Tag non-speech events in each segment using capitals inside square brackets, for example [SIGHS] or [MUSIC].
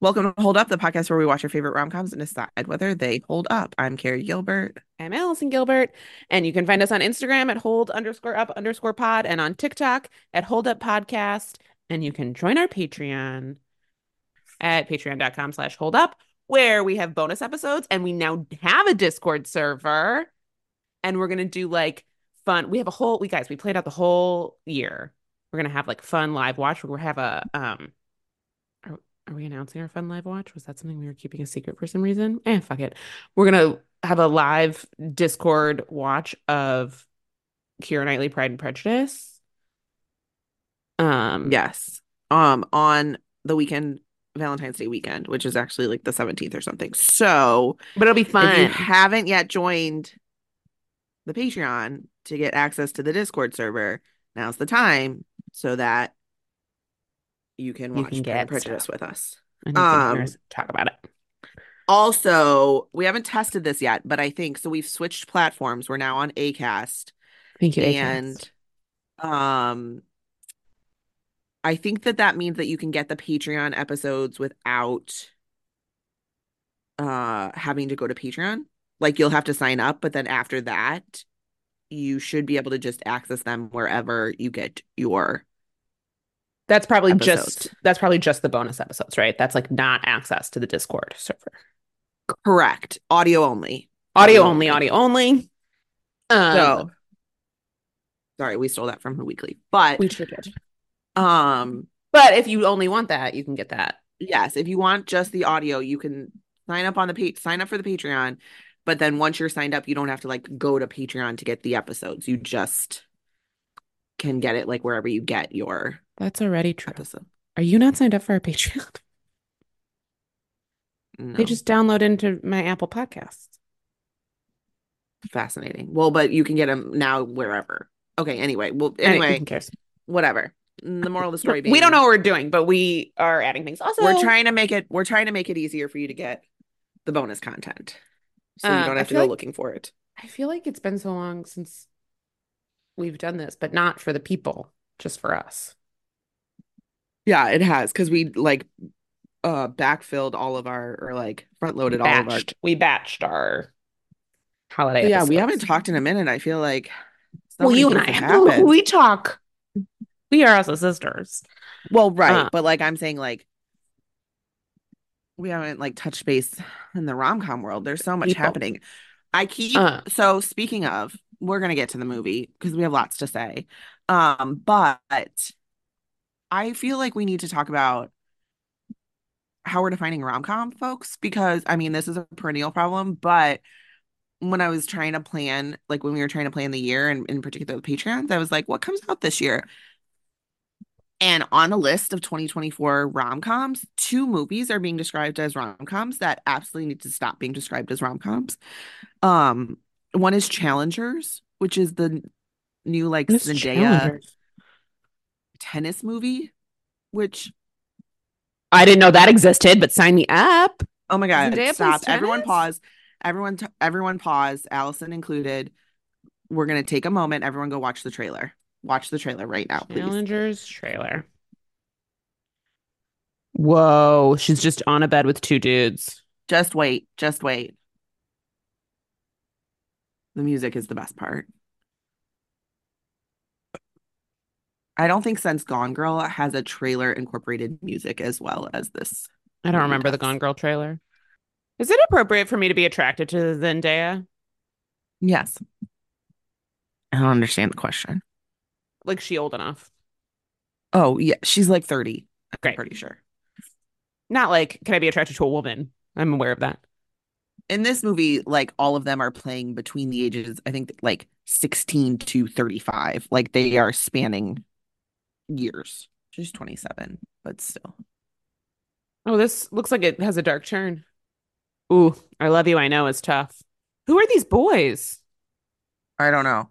Welcome to Hold Up, the podcast where we watch our favorite rom coms and decide whether they hold up. I'm Carrie Gilbert. I'm Allison Gilbert, and you can find us on Instagram at hold underscore up underscore pod and on TikTok at hold up podcast. And you can join our Patreon at patreon.com slash hold up, where we have bonus episodes and we now have a Discord server. And we're going to do like fun. We have a whole, we guys, we played out the whole year. We're going to have like fun live watch. We're going to have a, um, are, we announcing our fun live watch? Was that something we were keeping a secret for some reason? Eh, fuck it. We're going to have a live Discord watch of Keira Knightley Pride and Prejudice. Um, Yes. Um, on the weekend, Valentine's Day weekend, which is actually like the 17th or something. So but it'll be fun. if you haven't yet joined the Patreon to get access to the Discord server, now's the time so that you can You watch can Pride and Prejudice stuff. with us. You can Um, talk about it. Also, we haven't tested this yet, but I think so. We've switched platforms. We're now on Acast, Thank you, and Acast. um, I think that that means that you can get the Patreon episodes without uh having to go to Patreon. Like you'll have to sign up, but then after that, you should be able to just access them wherever you get your That's probably episodes. just that's probably just the bonus episodes, right? That's like not access to the Discord server. correct audio only. Audio Audio only, only. audio only. Um, So, sorry, we stole that from the weekly, but we sure did. um. But if you only want that, you can get that. Yes, if you want just the audio, you can sign up on the page, sign up for the Patreon. But then once you're signed up, you don't have to like go to Patreon to get the episodes. You just can get it like wherever you get your That's already true. episode. Are you not signed up for our [LAUGHS] Patreon? No, They just download into my Apple Podcasts. fascinating. Well, but you can get them now wherever. Okay, anyway. Well, anyway, who cares? whatever. The moral of the [LAUGHS] story being We don't know what we're doing, but we are adding things. Also, we're trying to make it we're trying to make it easier for you to get the bonus content. So you Um, don't have to go like- looking for it. I feel like it's been so long since we've done this, but not for the people, just for us. Yeah, it has because we like uh backfilled all of our or like front loaded all of our We batched our holiday. yeah, we haven't talked in a minute. I feel like so Well, you and I, have happened. we talk. We are also sisters. well, right, Uh. but like I'm saying, like we haven't like touched base in the rom com world. There's so much People. happening. I keep Uh. so speaking of, we're gonna get to the movie because we have lots to say. Um, but I feel like we need to talk about how we're defining rom com, folks, because I mean this is a perennial problem, but when I was trying to plan, like when we were trying to plan the year and in particular the Patreons, I was like, what comes out this year? And on the list of 2024 rom-coms, two movies are being described as rom-coms that absolutely need to stop being described as rom-coms. Um, one is Challengers, which is the new like Zendaya? Tennis movie, which I didn't know that existed, but sign me up. oh my god, Zendaya stop. Everyone pause. Everyone t- everyone pause, Allison included. We're gonna take a moment. Everyone go watch the trailer. Watch the trailer right now, please. Challengers trailer. Whoa, she's just on a bed with two dudes. Just wait. Just wait. The music is the best part. I don't think since Gone Girl has a trailer incorporated music as well as this. I don't remember the. Gone Girl trailer. Is it appropriate for me to be attracted to Zendaya? Yes. I don't understand the question. Like she old enough? Oh, yeah. She's like 30. I'm pretty sure. Not like can I be attracted to a woman? I'm aware of that. In this movie, like all of them are playing between the ages, I think like 16 to 35. Like they are spanning years. She's 27, but still. Oh, this looks like it has a dark turn. Ooh, I love you. I know is tough. Who are these boys? I don't know.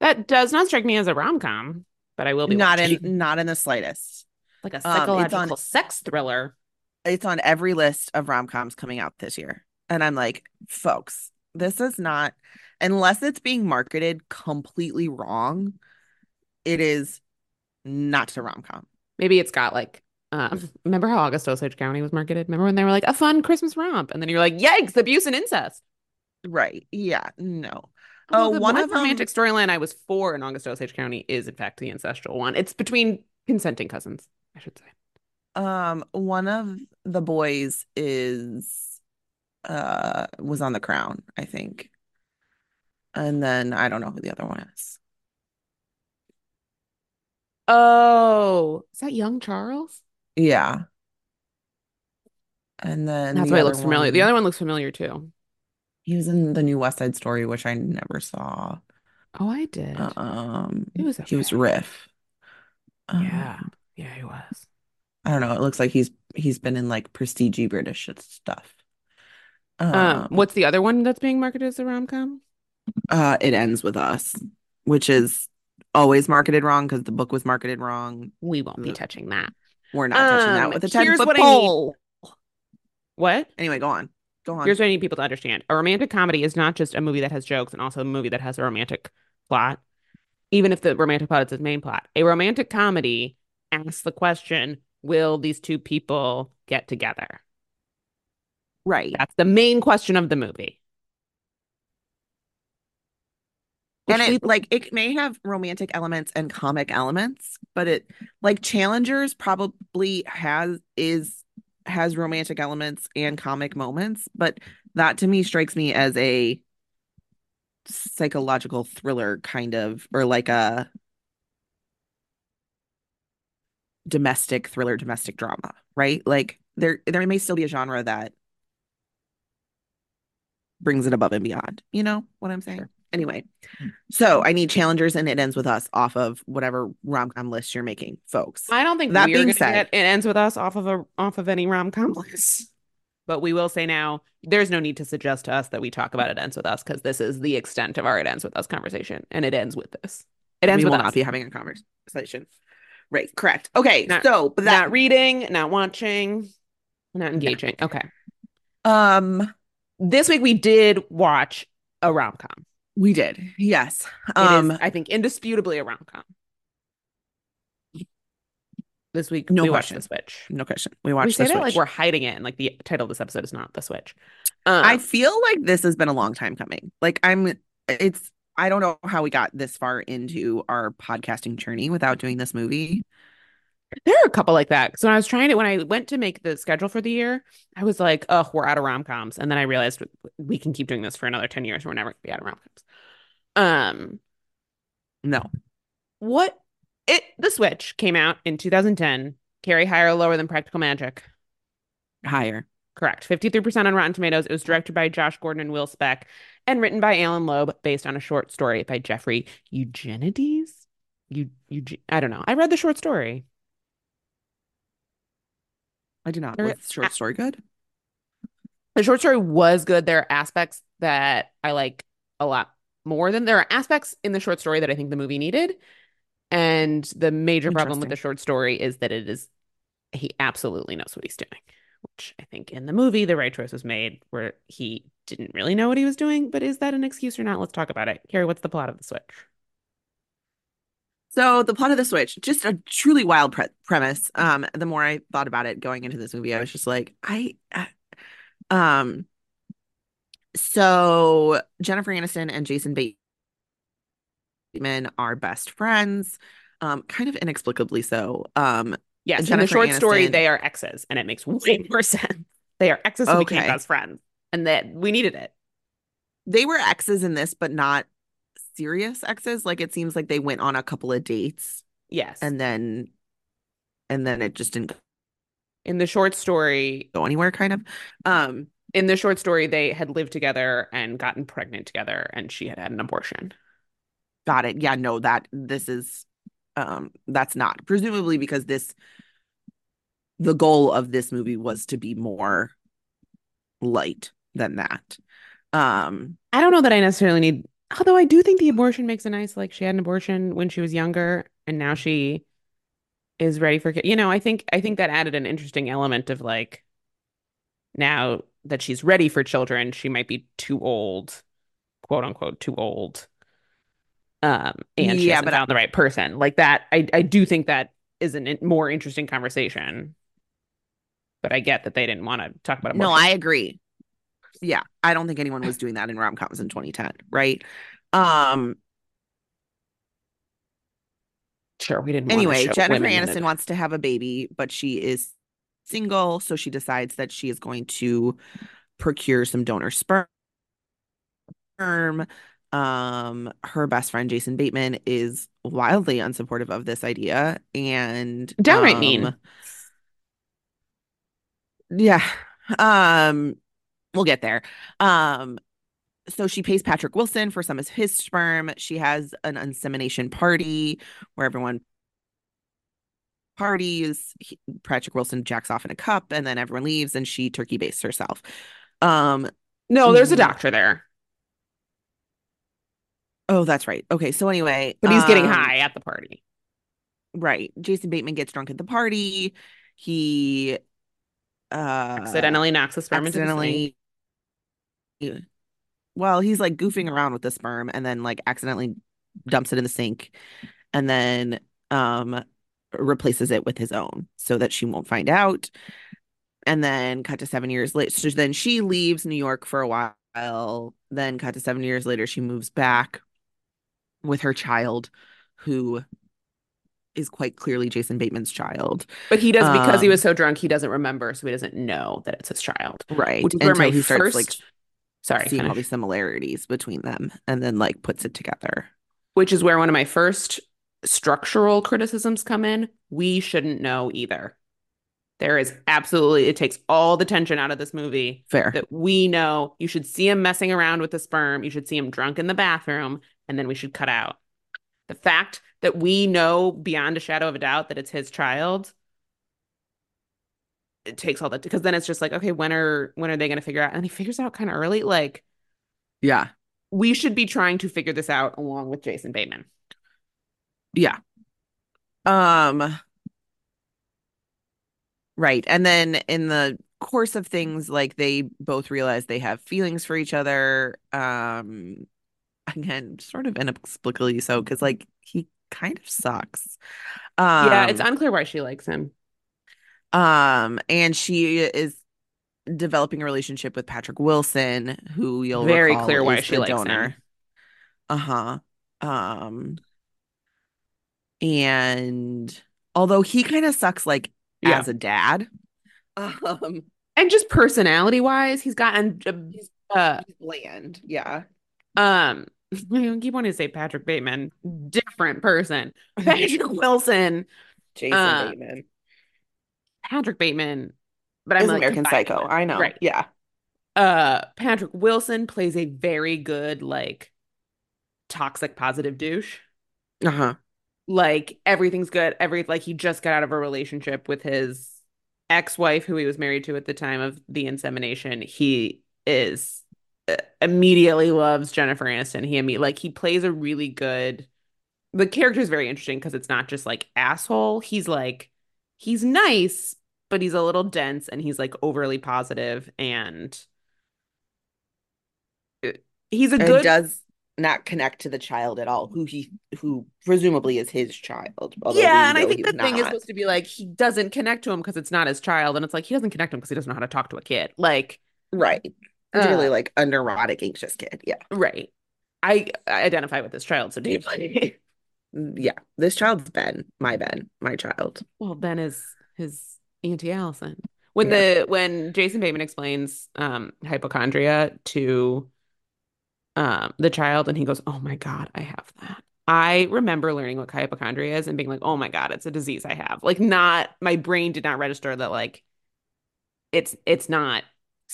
That does not strike me as a rom com, but I will be Not watching. in not in the slightest. like a Um, it's on- psychological sex thriller. It's on every list of rom-coms coming out this year. And I'm like, folks, this is not unless it's being marketed completely wrong, it is not a rom-com. Maybe it's got like Um, [LAUGHS] remember how August Osage County was marketed? Remember when they were like a fun Christmas romp, and then you're like, yikes, abuse and incest. Right. Yeah. No. Oh, the one of them. romantic storyline I was for in August Osage County is in fact the ancestral one. It's between consenting cousins, I should say. Um, one of the boys is uh was on the crown, I think. And then I don't know who the other one is. Oh, is that young Charles? Yeah. And then That's the why it looks familiar. The other one looks familiar too. he was in the new West Side Story, which I never saw. Oh, I did. Um, It was he was okay. Riff. Yeah. Um, Yeah, he was. I don't know. It looks like he's he's been in like prestige British stuff. Um, Um, what's the other one that's being marketed as a rom-com? uh, It Ends With Us, which is always marketed wrong because the book was marketed wrong. We won't be touching that. We're not touching that Um, with a 10 here's foot what pole. What? Anyway, go on. Go on. Here's what I need people to understand. A romantic comedy is not just a movie that has jokes and also a movie that has a romantic plot, even if the romantic plot is its main plot. A romantic comedy asks the question, will these two people get together? Right. That's the main question of the movie. And it like it may have romantic elements and comic elements, but it like Challengers probably has is has romantic elements and comic moments, but that to me strikes me as a psychological thriller kind of or like a domestic thriller, domestic drama, right? Like there there may still be a genre that brings it above and beyond. You know what I'm saying? Sure. Anyway, so I need challengers and it ends with us off of whatever rom-com list you're making, folks. I don't think That being said- get it ends with us off of a off of any rom-com list. But we will say now, there's no need to suggest to us that we talk about it ends with us because this is the extent of our it ends with us conversation, and it ends with this. It ends we with will us. not be having a conversation. Right, correct. Okay, Not- so but that not reading, not watching, not engaging. Okay. um This week we did watch a rom-com. We did. Yes. Um is, I think, indisputably a rom-com. This week No we watched question. The Switch. no question. We We watched say the that like we're hiding it, and like the title of this episode is not The Switch. Um, I feel like this has been a long time coming. Like I'm it's I don't know how we got this far into our podcasting journey without doing this movie. There are a couple like that. So when I was trying to, when I went to make the schedule for the year, I was like, oh, we're out of rom coms. And then I realized we can keep doing this for another 10 years. We're never going to be out of rom coms. Um, No. what it, The Switch came out in 2010. Carrie higher or lower than Practical Magic? Higher. Correct. 53% on Rotten Tomatoes. It was directed by Josh Gordon and Will Speck and written by Allan Loeb based on a short story by Jeffrey Eugenides. You, Euge- I don't know. I read the short story. I do not. Was the short story good? The short story was good. There are aspects that I like a lot more than there are aspects in the short story that I think the movie needed. And the major problem with the short story is that it is he absolutely knows what he's doing, which I think in the movie the right choice was made where he didn't really know what he was doing. But is that an excuse or not? Let's talk about it. Carrie, what's the plot of the switch? So the plot of the Switch, just a truly wild pre- premise. Um, the more I thought about it going into this movie, I was just like, I, I- um, so Jennifer Aniston and Jason Bateman are best friends, um, kind of inexplicably so. Um, Yes, in the short story, they are exes, and it makes [LAUGHS] way more sense. They are exes who became Okay. best friends, and that we needed it. they were exes in this, but not serious exes. Like it seems like they went on a couple of dates Yes, and then, and then it just didn't in the short story, go anywhere, kind of. Um, in the short story, they had lived together and gotten pregnant together, and she had had an abortion. Got it. Yeah, no, that this is um that's not presumably because this the goal of this movie was to be more light than that. Um I don't know that I necessarily need, although I do think the abortion makes a nice, like she had an abortion when she was younger, and now she is ready for, you know, I think I think that added an interesting element of like now that she's ready for children, she might be too old, quote unquote, too old. Um, and she Yeah, hasn't but I- found the right person. Like that, I I do think that is a more interesting conversation. but I get that they didn't want to talk about it. No. I agree. Yeah, I don't think anyone was doing that in rom-coms in 2010, right? Um sure we didn't anyway, Jennifer Aniston wants to have a baby, but she is single, so she decides that she is going to procure some donor sperm. Um, her best friend Jason Bateman is wildly unsupportive of this idea and Downright um, mean. Yeah. Um, we'll get there. Um, so she pays Patrick Wilson for some of his sperm. She has an insemination party where everyone parties. He, Patrick Wilson jacks off in a cup, and then everyone leaves, and she turkey bastes herself. Um, No, there's a doctor there, oh, that's right. Okay, so anyway, but he's getting um, high at the party. Right. Jason Bateman gets drunk at the party. He uh Accidentally knocks the sperm into the sink. accidentally well, he's like goofing around with the sperm and then like accidentally dumps it in the sink and then um replaces it with his own so that she won't find out. And then cut to seven years later. So then she leaves New York for a while. Then cut to seven years later, she moves back with her child, who is quite clearly Jason Bateman's child. But he does because he Um, was so drunk, he doesn't remember, so he doesn't know that it's his child. Right. Which is where my he starts first like sorry, seeing all these similarities between them and then like puts it together. which is where one of my first structural criticisms come in. We shouldn't know either. There is absolutely, it takes all the tension out of this movie Fair. that we know you should see him messing around with the sperm, you should see him drunk in the bathroom, and then we should cut out. The fact that we know beyond a shadow of a doubt that it's his child, it takes all that because then it's just like, okay, when are when are they going to figure out? And he figures out kind of early, like Yeah. we should be trying to figure this out along with Jason Bateman. Yeah. Um right. And then in the course of things like they both realize they have feelings for each other. Um again, sort of inexplicably so cuz like he kind of sucks. Um yeah, it's unclear why she likes him. Um and she is developing a relationship with Patrick Wilson, who you'll Very clear why she likes him. Uh-huh. Um and although he kind of sucks like Yeah. as a dad, [LAUGHS] um And just personality wise, he's gotten uh he's bland. Yeah. um [LAUGHS] I keep wanting to say Patrick Bateman, different person. [LAUGHS] Patrick Wilson, Jason Uh, Bateman Patrick Bateman, but I'm like American Psycho. I know. Right. Yeah. Uh Patrick Wilson plays a very good like toxic positive douche. Uh-huh. Like everything's good. Every like he just got out of a relationship with his ex-wife who he was married to at the time of the insemination. He is uh, immediately loves Jennifer Aniston. He imme- like he plays a really good the character is very interesting because it's not just like asshole. He's like he's nice, but he's a little dense and he's like overly positive and uh, he's a And good does not connect to the child at all, who he who presumably is his child. yeah, and I think the thing is supposed to be like he doesn't connect to him because it's not his child, and it's like he doesn't connect to him because he doesn't know how to talk to a kid. Like, right. Particularly uh, like a neurotic, anxious kid. Yeah. right. I, I identify with this child so deeply. [LAUGHS] Yeah. This child's Ben, my Ben, my child. well, Ben is his Auntie Allison. When the when Jason Bateman explains um hypochondria to um the child and he goes, "Oh my God, I have that." I remember learning what hypochondria is and being like, "Oh my God, it's a disease I have." Like not my brain did not register that like it's it's not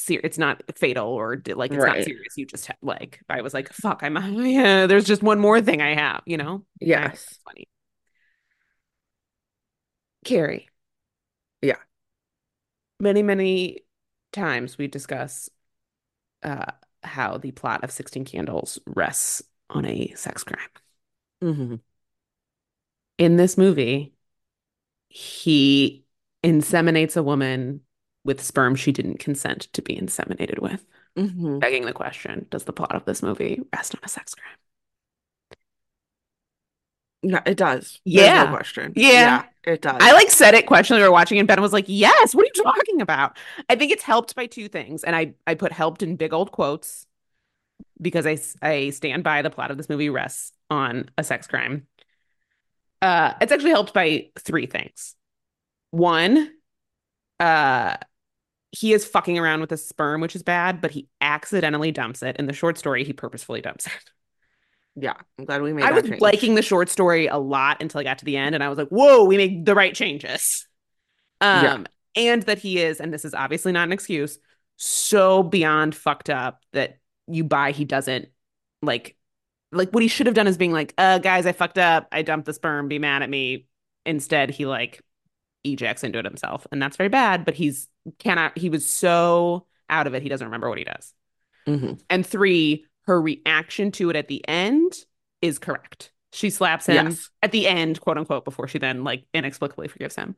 ser- it's not fatal or like it's not serious. You just have like I was like, "Fuck, I'm yeah, [LAUGHS] there's just one more thing I have," you know? Yes. funny. Carrie. Yeah. Many, many times we discuss uh, how the plot of 16 Candles rests on a sex crime. hmm In this movie, he inseminates a woman with sperm she didn't consent to be inseminated with. hmm Begging the question Does the plot of this movie rest on a sex crime? Yeah, it does. Yeah. no question. Yeah. It does. I like said it question we were watching, and Ben was like, "Yes, what are you talking about?" I think it's helped by two things, and I I put helped in big old quotes because I I stand by the plot of this movie rests on a sex crime. Uh, it's actually helped by three things. One, uh, he is fucking around with a sperm, which is bad, but he accidentally dumps it. In the short story, he purposefully dumps it. Yeah, I'm glad we made I that was change. liking the short story a lot until I got to the end, and I was like, "Whoa, we made the right changes." Um, Yeah. and that he is, and this is obviously not an excuse, so beyond fucked up that you buy he doesn't like, like what he should have done is being like, "Uh, guys, I fucked up. I dumped the sperm. Be mad at me." Instead, he like ejects into it himself, and that's very bad. But he's cannot. He was so out of it, he doesn't remember what he does. Mhm. And three, her reaction to it at the end is correct. She slaps him Yes. at the end, quote unquote, before she then like inexplicably forgives him.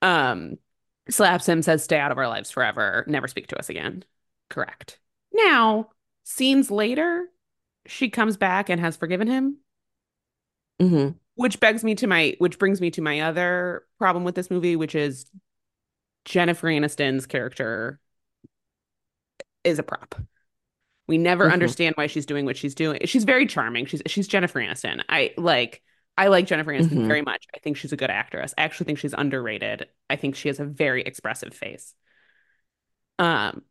Um, slaps him, says, "Stay out of our lives forever. Never speak to us again." Correct. Now, scenes later, she comes back and has forgiven him, Mhm. which begs me to my, which brings me to my other problem with this movie, which is Jennifer Aniston's character is a prop. We never Mhm. understand why she's doing what she's doing. She's very charming. She's she's Jennifer Aniston. I like I like Jennifer Aniston Mhm. very much. I think she's a good actress. I actually think she's underrated. I think she has a very expressive face. Um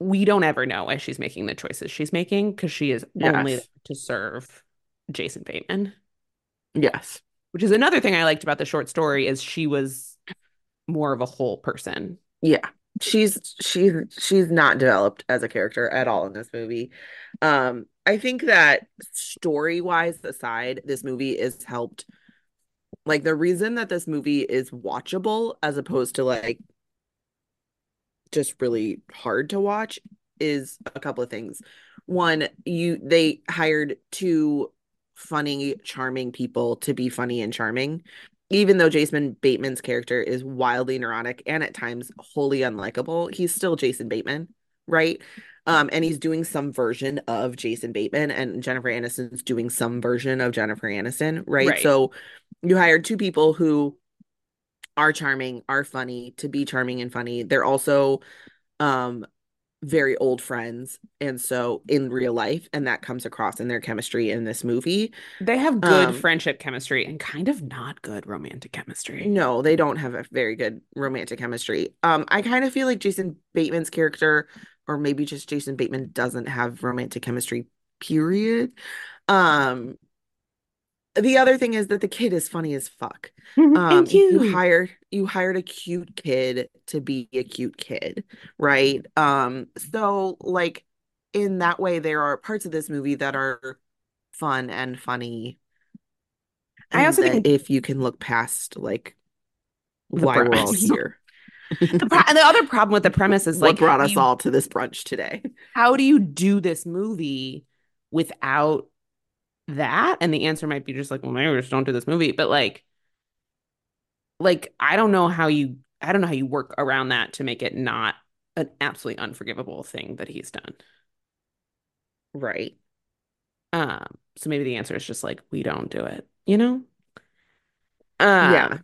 we don't ever know why she's making the choices she's making because she is only Yes. there to serve Jason Bateman. Yes. Which is another thing I liked about the short story is she was more of a whole person. Yeah. She's she's she's not developed as a character at all in this movie. Um, I think that story-wise aside, this movie is helped. Like the reason that this movie is watchable as opposed to like just really hard to watch is a couple of things. One, you they hired two funny, charming people to be funny and charming. Even though Jason Bateman's character is wildly neurotic and at times wholly unlikable, he's still Jason Bateman, right? Um, and he's doing some version of Jason Bateman, and Jennifer Aniston's doing some version of Jennifer Aniston, right? Right. So you hired two people who are charming, are funny to be charming and funny. They're also um very old friends and so in real life and that comes across in their chemistry in this movie. They have good Um, friendship chemistry and kind of not good romantic chemistry. No, they don't have a very good romantic chemistry. Um I kind of feel like Jason Bateman's character or maybe just Jason Bateman doesn't have romantic chemistry period. Um the other thing is that the kid is funny as fuck. Um, and cute. you hired you hired a cute kid to be a cute kid, right? Um, so like in that way, there are parts of this movie that are fun and funny. I and also think- if you can look past like why we're all [LAUGHS] here, the, pro- and the other problem with the premise is what like brought us you- all to this brunch today. how do you do this movie without that and the answer might be just like well maybe we just don't do this movie but like like i don't know how you i don't know how you work around that to make it not an absolutely unforgivable thing that he's done Right. um so maybe the answer is just like we don't do it you know um, Yeah.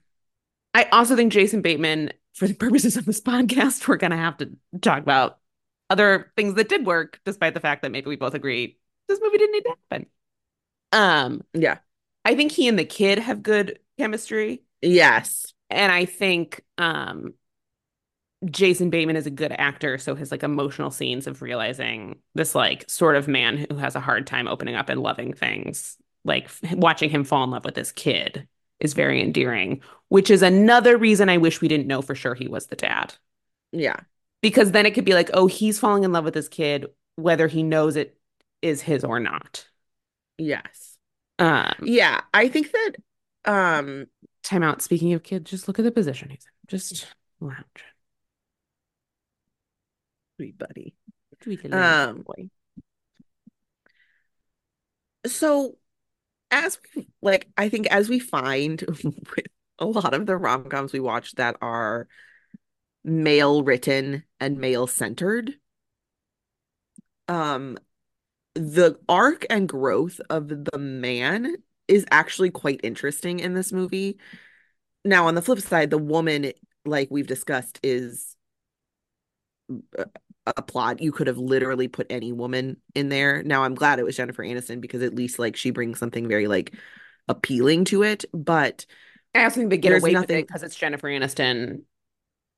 I also think Jason Bateman, for the [LAUGHS] purposes of this podcast, we're gonna have to talk about other things that did work, despite the fact that maybe we both agree this movie didn't need to happen. Um, Yeah. I think he and the kid have good chemistry, Yes. and I think um Jason Bateman is a good actor, so his like emotional scenes of realizing this like sort of man who has a hard time opening up and loving things, like f- watching him fall in love with this kid is very endearing, which is another reason I wish we didn't know for sure he was the dad. Yeah. Because then it could be like, oh, he's falling in love with this kid, whether he knows it is his or not. Yes. Um, Yeah. I think that um time out. Speaking of kids, just look at the position he's in. Just lounge. sweet buddy. Sweet little Um, boy. so as we like i think as we find [LAUGHS] with a lot of the rom-coms we watch that are male written and male centered um the arc and growth of the man is actually quite interesting in this movie now on the flip side, the woman, like we've discussed, is a, a plot. You could have literally put any woman in there. Now I'm glad it was Jennifer Aniston because at least like she brings something very like appealing to it. But I also think they get away with it because it's Jennifer Aniston.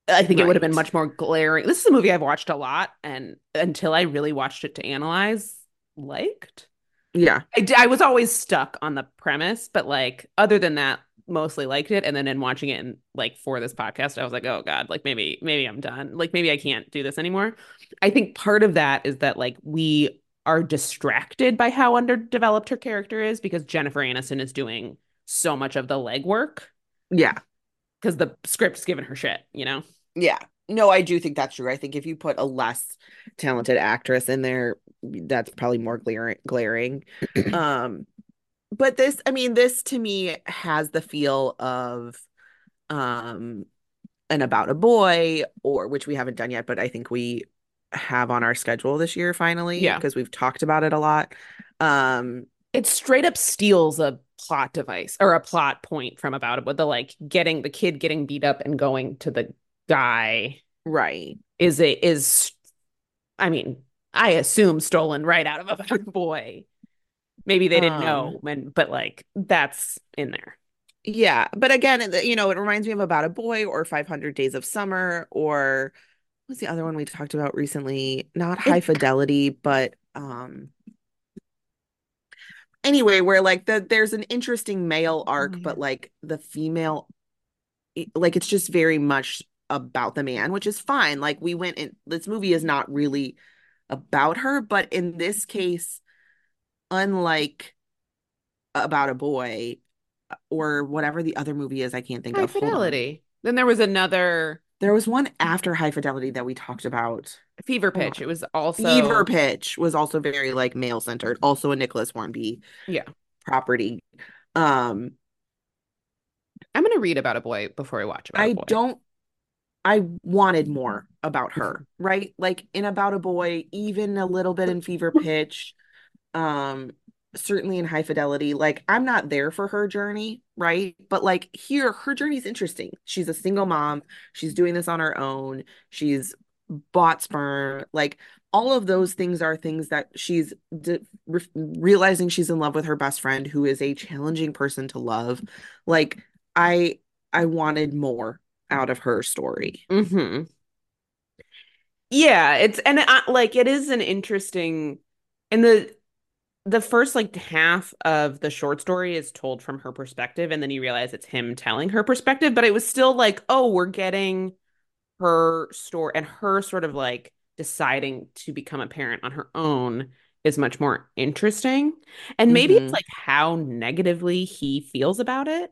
I think it would have been much more glaring. This is a movie I've watched a lot, and until I really watched it to analyze, liked. yeah, I, d- I was always stuck on the premise, but like other than that, mostly liked it. And then in watching it and like for this podcast, I was like, oh God, like maybe, maybe I'm done. Like maybe I can't do this anymore. I think part of that is that like we are distracted by how underdeveloped her character is because Jennifer Aniston is doing so much of the legwork yeah, because the script's given her shit, you know? yeah. No, I do think that's true. I think if you put a less talented actress in there, that's probably more glaring. glaring. [CLEARS THROAT] um, but this, I mean, this to me has the feel of um an about a boy or which we haven't done yet, but I think we have on our schedule this year finally Yeah. because we've talked about it a lot. Um, It straight up steals a plot device or a plot point from about it with the like getting the kid getting beat up and going to the guy right. is a is I mean, I assume stolen right out of a [LAUGHS] Boy. Maybe they didn't Um, know, when, but like that's in there. Yeah, but again, you know, it reminds me of About a Boy or 500 Days of Summer or what's the other one we talked about recently? Not High It- Fidelity, but um anyway, where like the there's an interesting male arc, Oh, yeah. but like the female like it's just very much about the man, which is fine. Like we went in this movie is not really about her, but in this case, unlike About a Boy or whatever the other movie is, I can't think High of. Fidelity. Then there was another There was one after High Fidelity that we talked about. Fever Pitch. It was also Fever Pitch was also very like male centered, also a Nicholas Hornby Yeah. property. Um, I'm gonna read About a Boy before I watch About a I Boy. don't I wanted more about her, right? Like in About a Boy, even a little bit in Fever [LAUGHS] Pitch, um, certainly in High Fidelity. Like I'm not there for her journey, right? But like here, her journey's interesting. She's a single mom. She's doing this on her own. She's bought sperm. Like all of those things are things that she's d- re- realizing she's in love with her best friend, who is a challenging person to love. Like I, I wanted more out of her story. hmm Yeah, it's and I, like it is an interesting and the the first like half of the short story is told from her perspective and then you realize it's him telling her perspective, but it was still like, oh, we're getting her story and her sort of like deciding to become a parent on her own is much more interesting. And maybe Mhm. it's like how negatively he feels about it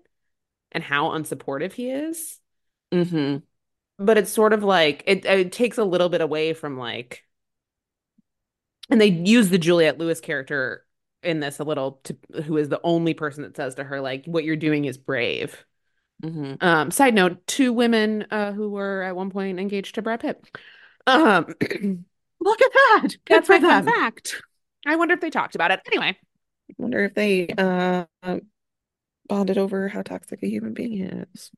and how unsupportive he is Mm-hmm. but it's sort of like it, it takes a little bit away from like and they use the Juliette Lewis character in this a little to who is the only person that says to her like what you're doing is brave. Mm-hmm. Um side note two women uh who were at one point engaged to Brad Pitt. Um [CLEARS THROAT] Look at that. That's my fun fact. I wonder if they talked about it. Anyway, Wonder if they uh bonded over how toxic a human being is.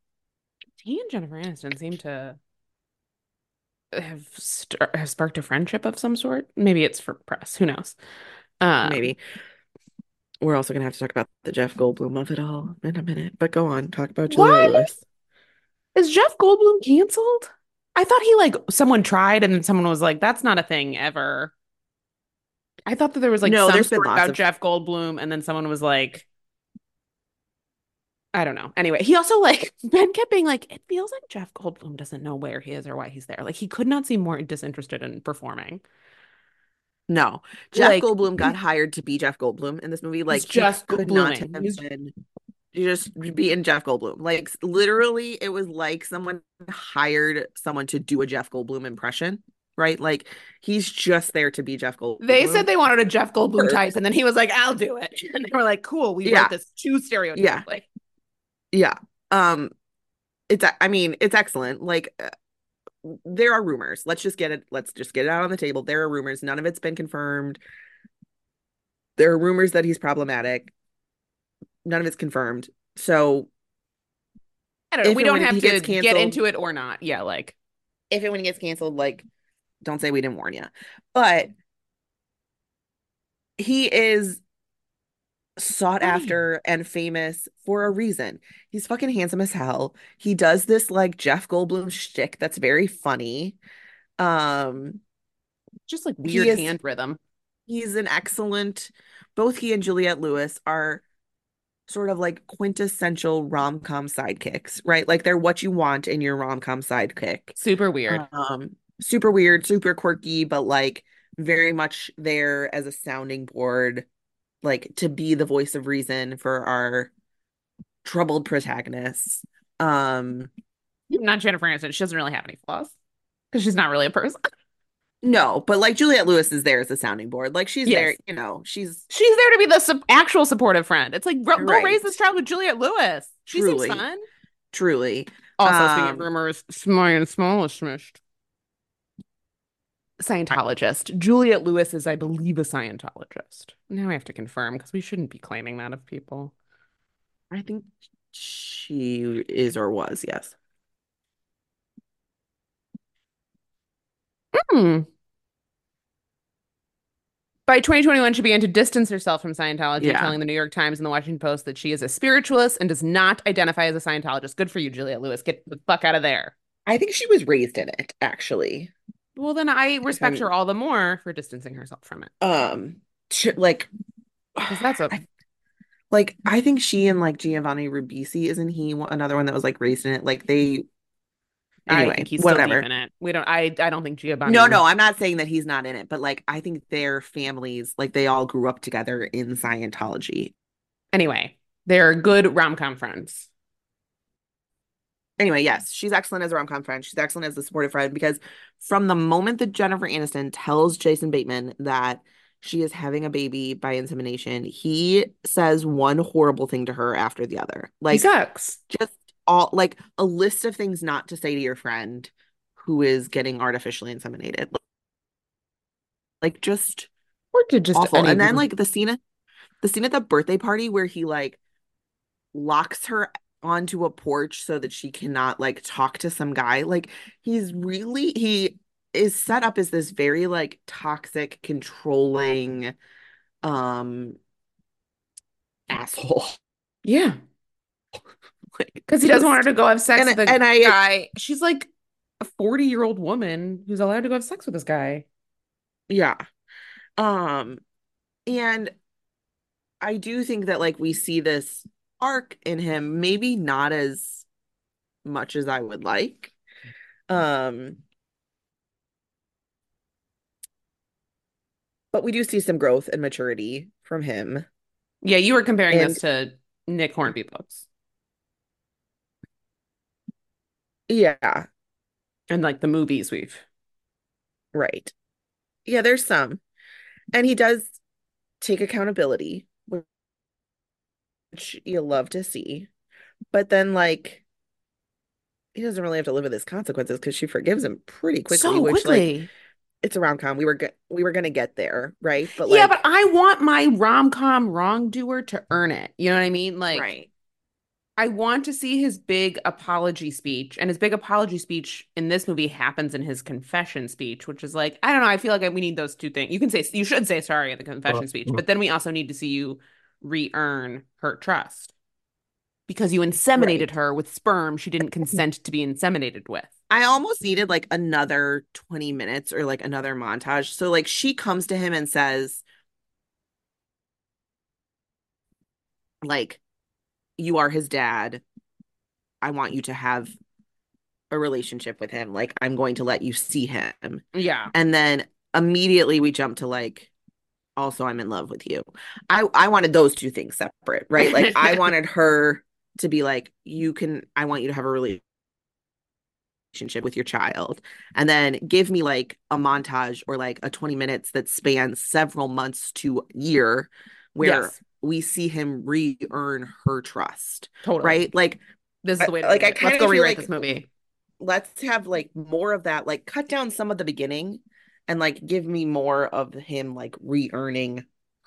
He and Jennifer Aniston seem to have, st- have sparked a friendship of some sort. Maybe it's for press. Who knows? Um, Maybe. We're also gonna have to talk about the Jeff Goldblum of it all in a minute. But go on, talk about Julia? Lewis. Is Jeff Goldblum canceled? I thought he like someone tried and then someone was like, "That's not a thing ever." I thought that there was like No, some there's been lots about of- Jeff Goldblum, and then someone was like, "I don't know." Anyway, he also like [LAUGHS] Ben kept being like, "It feels like Jeff Goldblum doesn't know where he is or why he's there." Like he could not seem more disinterested in performing. No, Jeff Like- Goldblum got hired to be Jeff Goldblum in this movie. Like just could not have been just be in Jeff Goldblum. Like literally, it was like someone hired someone to do a Jeff Goldblum impression, right? Like he's just there to be Jeff Goldblum. They said they wanted a Jeff Goldblum type, and then he was like, "I'll do it," [LAUGHS] and they were like, "Cool, we Yeah. wrote this too stereotypically." Yeah. Yeah. Um it's I mean, it's excellent. Like uh, there are rumors. Let's just get it let's just get it out on the table. There are rumors. None of it's been confirmed. There are rumors that he's problematic. None of it's confirmed. So I don't know. We don't have to gets get into it or not. Yeah, like if and when he gets canceled, like, don't say we didn't warn you. But he is sought after and famous for a reason. He's fucking handsome as hell. He does this like Jeff Goldblum shtick that's very funny. Um, just like weird is- hand rhythm. he's an excellent. Both he and Juliette Lewis are sort of like quintessential rom-com sidekicks, right? Like they're what you want in your rom-com sidekick. Super weird. Um, super weird, super quirky, but like very much there as a sounding board, like to be the voice of reason for our troubled protagonists. Um, not Jennifer Aniston. She doesn't really have any flaws because she's not really a person. [LAUGHS] no, but like Juliette Lewis is there as a sounding board. Like she's Yes. there, you know, she's She's there to be the su- actual supportive friend. It's like, go Right. raise this child with Juliette Lewis. She Truly. seems fun. truly Also, speaking Um, of rumors, Smile and Smallest Smished. Scientologist. Juliette Lewis is, I believe, a Scientologist. Now I have to confirm because we shouldn't be claiming that of people. I think she is or was, yes. Hmm. By 2021, she began to distance herself from Scientology, Yeah. telling the New York Times and the Washington Post that she is a spiritualist and does not identify as a Scientologist. Good for you, Juliette Lewis. Get the fuck out of there. I think she was raised in it, actually. Well, then I respect I'm- her all the more for distancing herself from it. Um, like, [SIGHS] that's a I- like I think she and like Giovanni Ribisi, isn't he another one that was like raised in it? Like they I anyway, think he's still whatever. in it. We don't. I. I don't think Giovanni. No, no, I'm not saying that he's not in it, but like I think their families, like they all grew up together in Scientology. Anyway, they're good rom com friends. Anyway, yes, she's excellent as a rom-com friend. She's excellent as a supportive friend because from the moment that Jennifer Aniston tells Jason Bateman that she is having a baby by insemination, he says one horrible thing to her after the other. He Like sucks. just all like a list of things not to say to your friend who is getting artificially inseminated. Like just Or to just awful. And then like the scene at the scene at the birthday party where he like locks her onto a porch so that she cannot like talk to some guy. Like he's really he is set up as this very like toxic, controlling um asshole. yeah, [LAUGHS] because he doesn't want her to go have sex And- with a and I- guy. She's like a forty-year-old woman who's allowed to go have sex with this guy. Yeah. Um, and I do think that like we see this arc in him, maybe not as much as I would like. Um, but we do see some growth and maturity from him. Yeah, you were comparing And- this to Nick Hornby books Yeah, and like the movies we've. right. Yeah, there's some. And he does take accountability, which you love to see. But then like he doesn't really have to live with his consequences because she forgives him pretty quickly, so which like quickly. it's a rom-com. We were go- we were gonna get there, right? But yeah, but I want my rom-com wrongdoer to earn it. You know what I mean? Like right. I want to see his big apology speech, and his big apology speech in this movie happens in his confession speech, which is like I don't know. I feel like we need those two things. You can say you should say sorry at the confession speech, but then we also need to see you re-earn her trust because you inseminated Right. her with sperm she didn't [CLEARS THROAT] consent to be inseminated with. I almost needed like another 20 minutes or like another montage. So like she comes to him and says like you are his dad. I want you to have a relationship with him. Like I'm going to let you see him. Yeah, And then immediately we jump to like also I'm in love with you. I I wanted those two things separate, right? Like I [LAUGHS] wanted her to be like you can I want you to have a relationship with your child and then give me like a montage or like a 20 minutes that spans several months to a year where Yes. we see him re-earn her trust, totally. right? Like This is the way. To like, I kinda Let's go rewrite like- this movie. let's have like more of that like cut down some of the beginning and like give me more of him like re-earning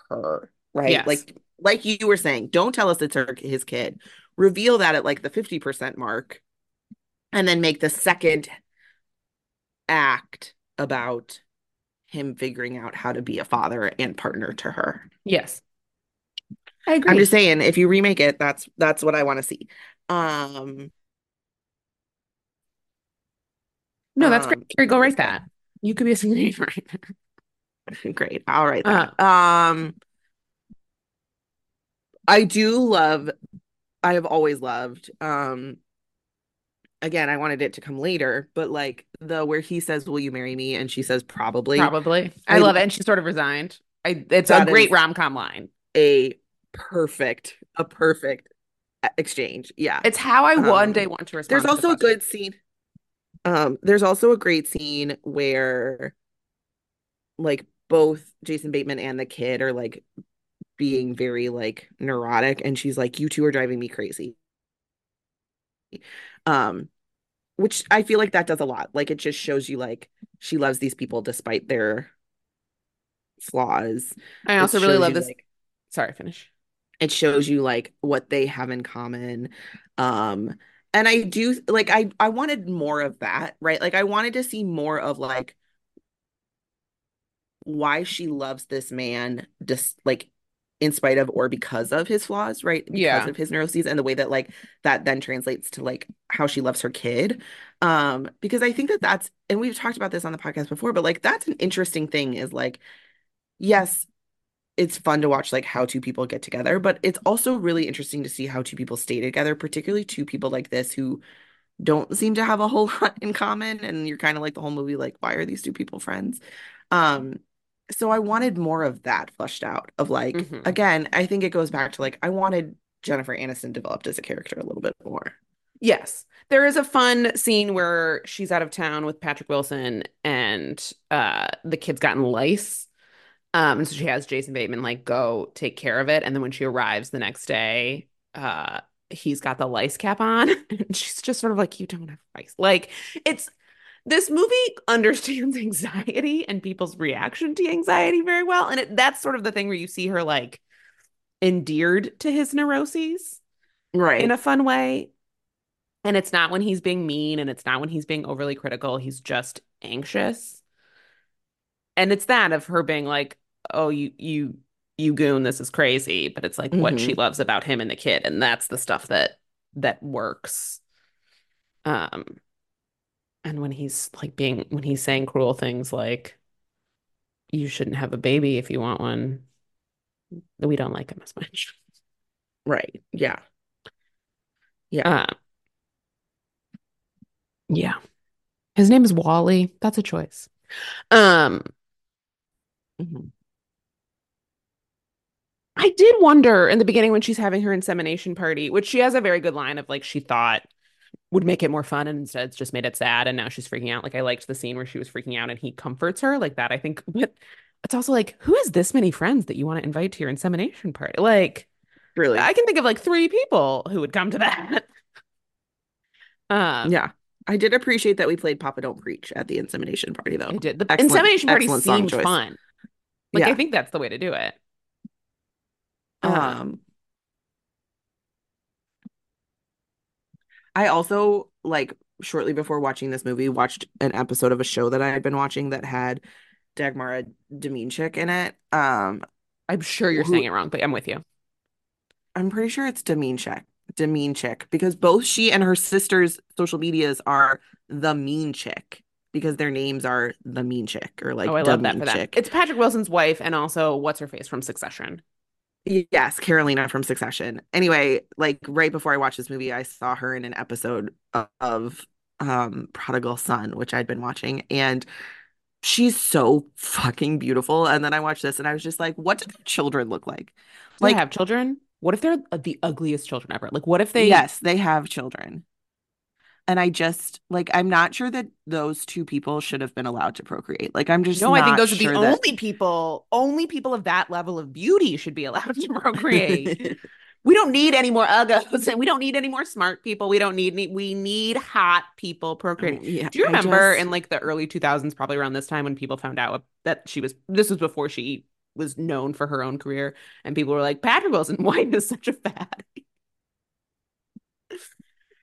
her right Yes. like like you were saying don't tell us it's her his kid reveal that at like the 50% mark and then make the second act about him figuring out how to be a father and partner to her. Yes. I agree. I'm just saying if you remake it, that's that's what I want to see. Um No, that's um, great. Go write that. You could be a screenwriter. [LAUGHS] Great. I'll write Uh. Um I do love I have always loved um again, I wanted it to come later, but like the where he says, "Will you marry me?" and she says, "Probably." Probably. I, I- love it. And she sort of resigned. I, it's a great rom com line. A perfect, a perfect e, exchange. Yeah. It's how I one Um, day want to respond. There's also a good scene. Um, there's also a great scene where like both Jason Bateman and the kid are like being very like neurotic and she's like, You two are driving me crazy. Um, which I feel like that does a lot. Like it just shows you like she loves these people despite their flaws. I It also really love you, this. like, Sorry, finish. it shows you like what they have in common um and i do like i i wanted more of that right? Like i wanted to see more of like why she loves this man just like in spite of or because of his flaws right? Because Yeah. of his neuroses and the way that like that then translates to like how she loves her kid. Um because i think that that's and we've talked about this on the podcast before but like that's an interesting thing is like yes it's fun to watch like how two people get together, but it's also really interesting to see how two people stay together, particularly two people like this who don't seem to have a whole [LAUGHS] lot in common. And you're kind of like the whole movie, like, why are these two people friends? Um, so I wanted more of that fleshed out of like, Mhm. again, I think it goes back to like, I wanted Jennifer Aniston developed as a character a little bit more. Yes. There is a fun scene where she's out of town with Patrick Wilson and uh the kid's gotten lice. Um, and so she has Jason Bateman like go take care of it. And then when she arrives the next day, uh, he's got the lice cap on. [LAUGHS] And she's just sort of like, You don't have lice. Like it's this movie understands [LAUGHS] anxiety and people's reaction to anxiety very well. And it, that's sort of the thing where you see her like endeared to his neuroses Right. in a fun way. And it's not when he's being mean and it's not when he's being overly critical. He's just anxious. And it's that of her being like, "Oh, you you you goon, this is crazy." But it's like what she loves about him and the kid, and that's the stuff that that works. Um and when he's like being when he's saying cruel things like you shouldn't have a baby if you want one, we don't like him as much. right. Yeah. Uh, yeah. His name is Wally. That's a choice. Um, Mhm. I did wonder in the beginning when she's having her insemination party, which she has a very good line of like she thought would make it more fun and instead it's just made it sad and now she's freaking out. Like I liked the scene where she was freaking out and he comforts her like that. I think [LAUGHS] but it's also like who has this many friends that you want to invite to your insemination party? Like Really. I can think of like three people who would come to that. [LAUGHS] Um yeah. I did appreciate that we played Papa Don't Preach at the insemination party though. I did. The Excellent- insemination party seemed fun. Like Yeah. I think that's the way to do it. Um, I also like shortly before watching this movie watched an episode of a show that I had been watching that had Dagmara Domińczyk in it. Um, I'm sure you're Who- saying it wrong, but I'm with you. I'm pretty sure it's Domińczyk, Domińczyk, because both she and her sister's social medias are the Mean Chick because their names are the Mean Chick or like oh, I love that Mean for. Chick. It's Patrick Wilson's wife and also what's her face from Succession. Yes, Karolina from Succession. Anyway, like right before I watched this movie, I saw her in an episode of, um Prodigal Son, which I'd been watching, and she's so fucking beautiful. And then I watched this and I was just like, what do their children look like? Like, have children? What if they're the ugliest children ever? Like, what if they? yes, they have children. And I just like I'm not sure that those two people should have been allowed to procreate. Like I'm just No, I think those are the that- only people. Only people of that level of beauty should be allowed to procreate. [LAUGHS] we don't need any more uggos, and we don't need any more smart people. We don't need any. We need hot people procreating. Oh, yeah, Do you remember just- in like the early 2000s, probably around this time, when people found out that she was, this was before she was known for her own career, and people were like, Patrick Wilson [LAUGHS] White is such a fad.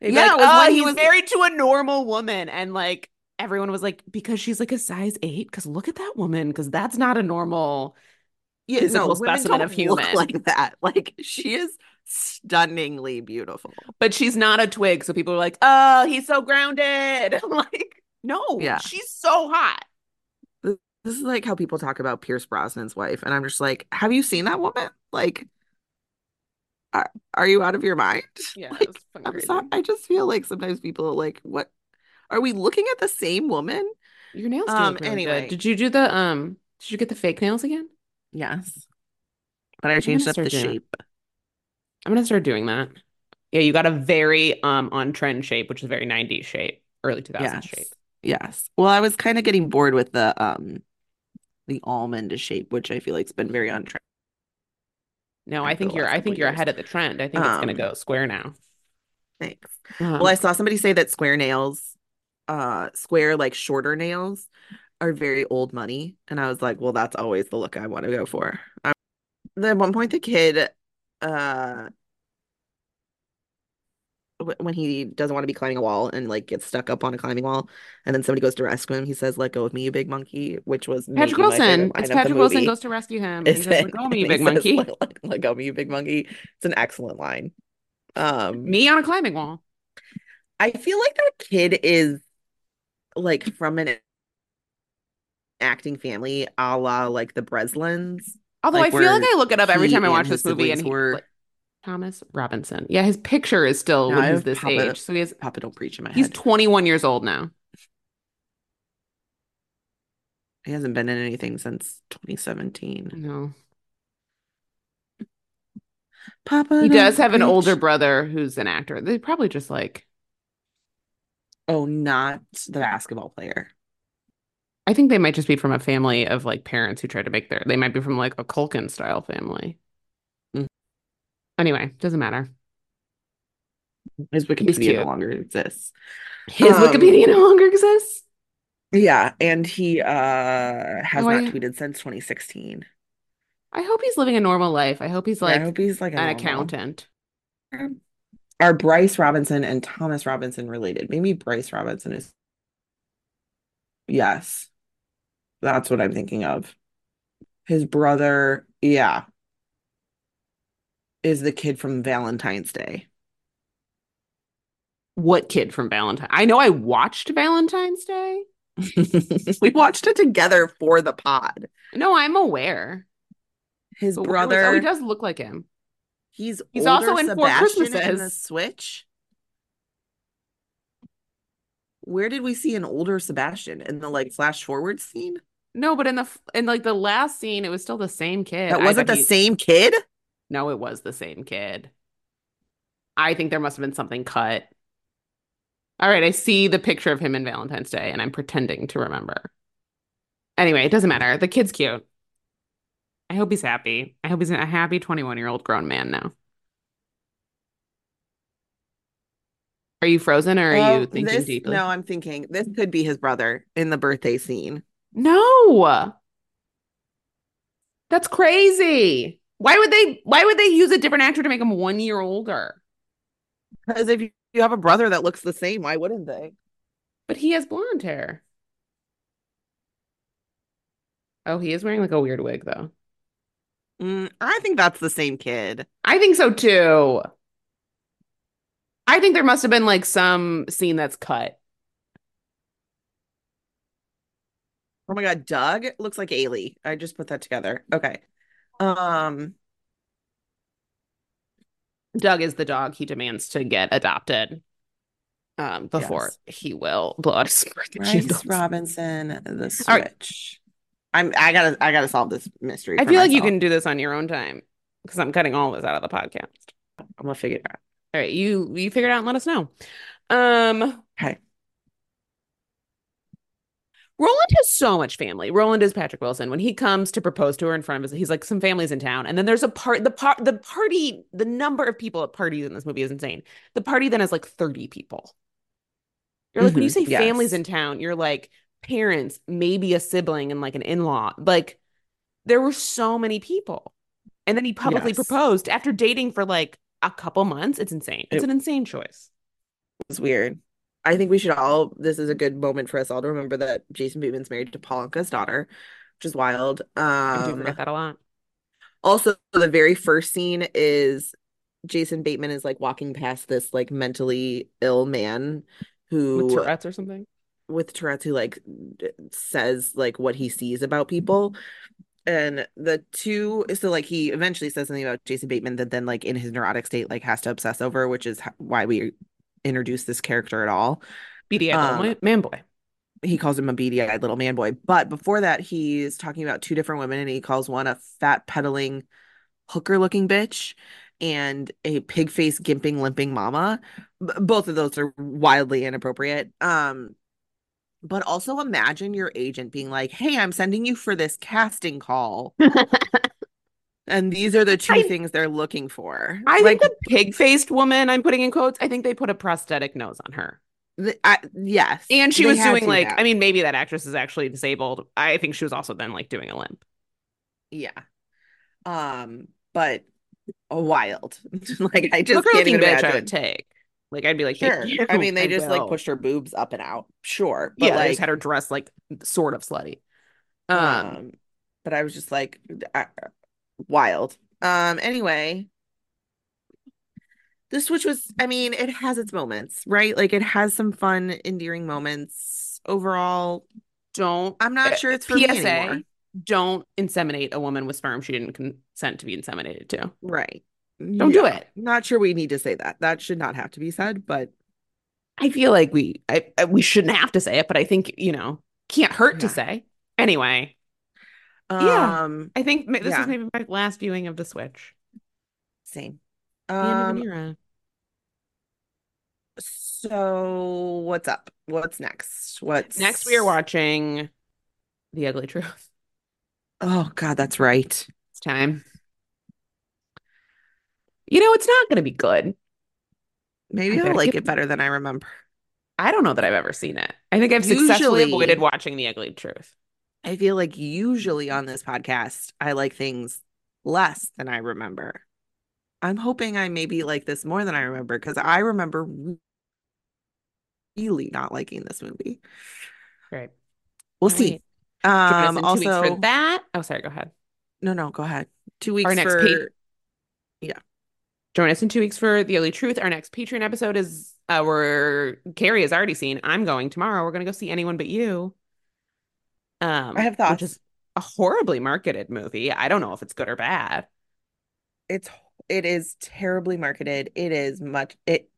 They'd Yeah, like, oh, he was- married to a normal woman. And like everyone was like, because she's like a size eight, because look at that woman, because that's not a normal Yeah, physical no, specimen of human. like that. [LAUGHS] Like she is stunningly beautiful. but she's not a twig. So people are like, oh, he's so grounded. I'm [LAUGHS] like, no, Yeah. she's so hot. This is like how people talk about Pierce Brosnan's wife, and I'm just like, have you seen that woman? Like, are, are you out of your mind? [LAUGHS] Yeah, Like, I'm sorry. I just feel like sometimes people are like, what? Are we looking at the same woman? Your nails do Um, really anyway. good. Did you do the um? Did you get the fake nails again? Yes. But I changed up the shape. I'm gonna start doing that. Yeah, you got a very um on trend shape, which is a very 90s shape, early 2000s Yes. shape. Yes. Well, I was kind of getting bored with the um the almond shape, which I feel like's been very on trend. No, I think you're I think you're years. ahead of the trend. I think it's gonna Um, go square now. Thanks. Um, Well, I saw somebody say that square nails, uh, square like shorter nails are very old money. And I was like, well, that's always the look I want to go for. Um, at one point, the kid, uh, when he doesn't want to be climbing a wall and like gets stuck up on a climbing wall, and then somebody goes to rescue him, he says, "Let go of me, you big monkey," which was Patrick Wilson. It's line of the Patrick Wilson goes to rescue him. and [LAUGHS] he says, "Let go of me, you big says, monkey." "Let, let- let go of me, you big monkey." It's an excellent line. Um, Me on a climbing wall. I feel like that kid is like from an acting family a la like the Breslins. Although like, I feel like I look it up every time I watch this movie, and he were- like, Thomas Robinson. Yeah, his picture is still No, when he's this Papa- age. So he has Papa don't preach in my he's head. 21 years old now. He hasn't been in anything since 2017. No. Papa He does have an older brother who's an actor. They probably just like Oh, not the basketball player. I think they might just be from a family of like parents who tried to make their they might be from like a Culkin style family. Anyway, doesn't matter. His Wikipedia no longer exists. His Um, Wikipedia no longer exists. Yeah, and he uh has Oh, not I- tweeted since 2016. I hope he's living a normal life. I hope he's Yeah, I like hope he's like an normal. accountant. Are Bryce Robinson and Thomas Robinson related? Maybe Bryce Robinson is. Yes. That's what I'm thinking of. His brother, yeah, is the kid from Valentine's Day. What kid from Valentine? I know I watched Valentine's Day. [LAUGHS] We watched it together for the pod. No, I'm aware. His But why was- brother, oh, he does look like him. he's He's also in Four Sebastian in the Switch. Where did we see an older Sebastian in the like flash forward scene? No, but in the in like the last scene, it was still the same kid. That wasn't the he- same kid? No, it was the same kid. I think there must have been something cut. All right, I see the picture of him in Valentine's Day, and I'm pretending to remember. Anyway, it doesn't matter. The kid's cute. I hope he's happy. I hope he's a happy 21 year old grown man now. Are you frozen or are Oh, you thinking this, deeply? No, I'm thinking this could be his brother in the birthday scene. No. That's crazy. Why would they why would they use a different actor to make him one year older? Because if you have a brother that looks the same, why wouldn't they? But he has blonde hair. Oh, he is wearing like a weird wig though. Mm, I think that's the same kid. I think so too. I think there must have been like some scene that's cut. Oh my God, Doug looks like Ailey. I just put that together. Okay. Um, Doug is the dog he demands to get adopted. Um, before he will blow out his Bryce. Robinson, the right. switch. I'm I gotta I gotta solve this mystery. I feel like you can do this on your own time because I'm cutting all this out of the podcast. I'm gonna figure it out. All right, you you figure it out and let us know. Um, Okay. Roland has so much family. Roland is Patrick Wilson. When he comes to propose to her in front of us, he's like, some family's in town. And then there's a part, the part, the party, the number of people at parties in this movie is insane. The party then has like 30 people. You're like, when you Mhm, say yes. families in town, you're like parents, maybe a sibling and like an in-law. Like there were so many people. And then he publicly Yes. proposed after dating for like a couple months. It's insane. It's It- an insane choice. It's weird. I think we should all, this is a good moment for us all to remember that Jason Bateman's married to Paul Anka's daughter, which is wild. I do Um, forget that a lot. also the very first scene is Jason Bateman is like walking past this like mentally ill man who With Tourette's or something. with Tourette's who like says like what he sees about people. And the two, so like he eventually says something about Jason Bateman that then like in his neurotic state like has to obsess over, which is why we introduce this character at all. Little Um, man, boy. he calls him a beady-eyed little man boy. But before that, he's talking about two different women, and he calls one a fat peddling hooker-looking bitch and a pig face gimping limping mama. B- both of those are wildly inappropriate. Um, but also imagine your agent being like, "Hey, I'm sending you for this casting call." [LAUGHS] And these are the two I- things they're looking for. I like, think the pig-faced woman, I'm putting in quotes, I think they put a prosthetic nose on her. th- I, yes, And she was doing like. I mean, maybe that actress is actually disabled. I think she was also then like doing a limp. Yeah. Um, but a wild. [LAUGHS] Like I just can't even bitch, I would take. Like I'd be like, Sure. I mean, they just like pushed her boobs up and out. Sure. But yeah, they just had her dressed like sort of slutty. Um, um, but I was just like uh, wild. Um, anyway, the switch was, I mean, it has its moments, right? Like it has some fun, endearing moments. Overall, don't. I'm not sure it's for me PSA, anymore. don't inseminate a woman with sperm she didn't consent to be inseminated to. Right. Don't do it. Not sure we need to say that. That should not have to be said, but I feel like we, I, I we shouldn't have to say it, but I think you know can't hurt to say. Anyway, Yeah. um, I think this Yeah. is maybe my last viewing of the Switch. same. The end of Um. So what's up? What's next? What's Next, we are watching The Ugly Truth. Oh God, that's right. It's time. You know, it's not going to be good. Maybe I I'll like it better than I remember. I don't know that I've ever seen it. I think I've successfully avoided watching The Ugly Truth. I feel like usually on this podcast, I like things less than I remember. I'm hoping I maybe like this more than I remember because I remember really not liking this movie. Right. We'll see. Um, in two weeks also, for that. Oh, sorry. Go ahead. no, no, go ahead. Two weeks Our next for pa- Join us in two weeks for The Ugly Truth. Our next Patreon episode is uh, where Carrie has already seen. I'm going tomorrow. We're going to go see Anyone But You. Um, I have thoughts. Which is a horribly marketed movie. I don't know if it's good or bad. it's it is terribly marketed. It is much it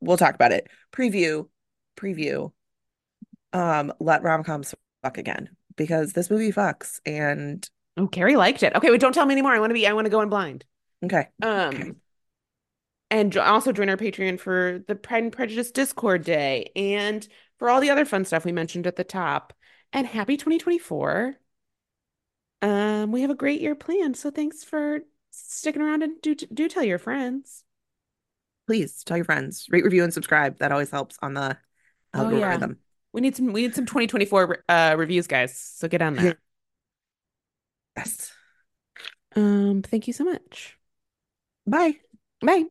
we'll talk about it. Preview, preview. Um, let rom-coms fuck again because this movie fucks and Oh, Carrie liked it. Okay, wait, don't tell me anymore. I want to be. I want to go in blind. okay. Um, Okay. and jo- also join our Patreon for the Pride and Prejudice Discord Day and for all the other fun stuff we mentioned at the top. And happy 2024. Um, we have a great year planned, so thanks for sticking around and do do tell your friends. Please tell your friends, rate, review, and subscribe. That always helps on the Oh, yeah. algorithm. We need some we need some 2024 uh reviews, guys. So get on that. [LAUGHS] Yes. Um, thank you so much. Bye. Bye.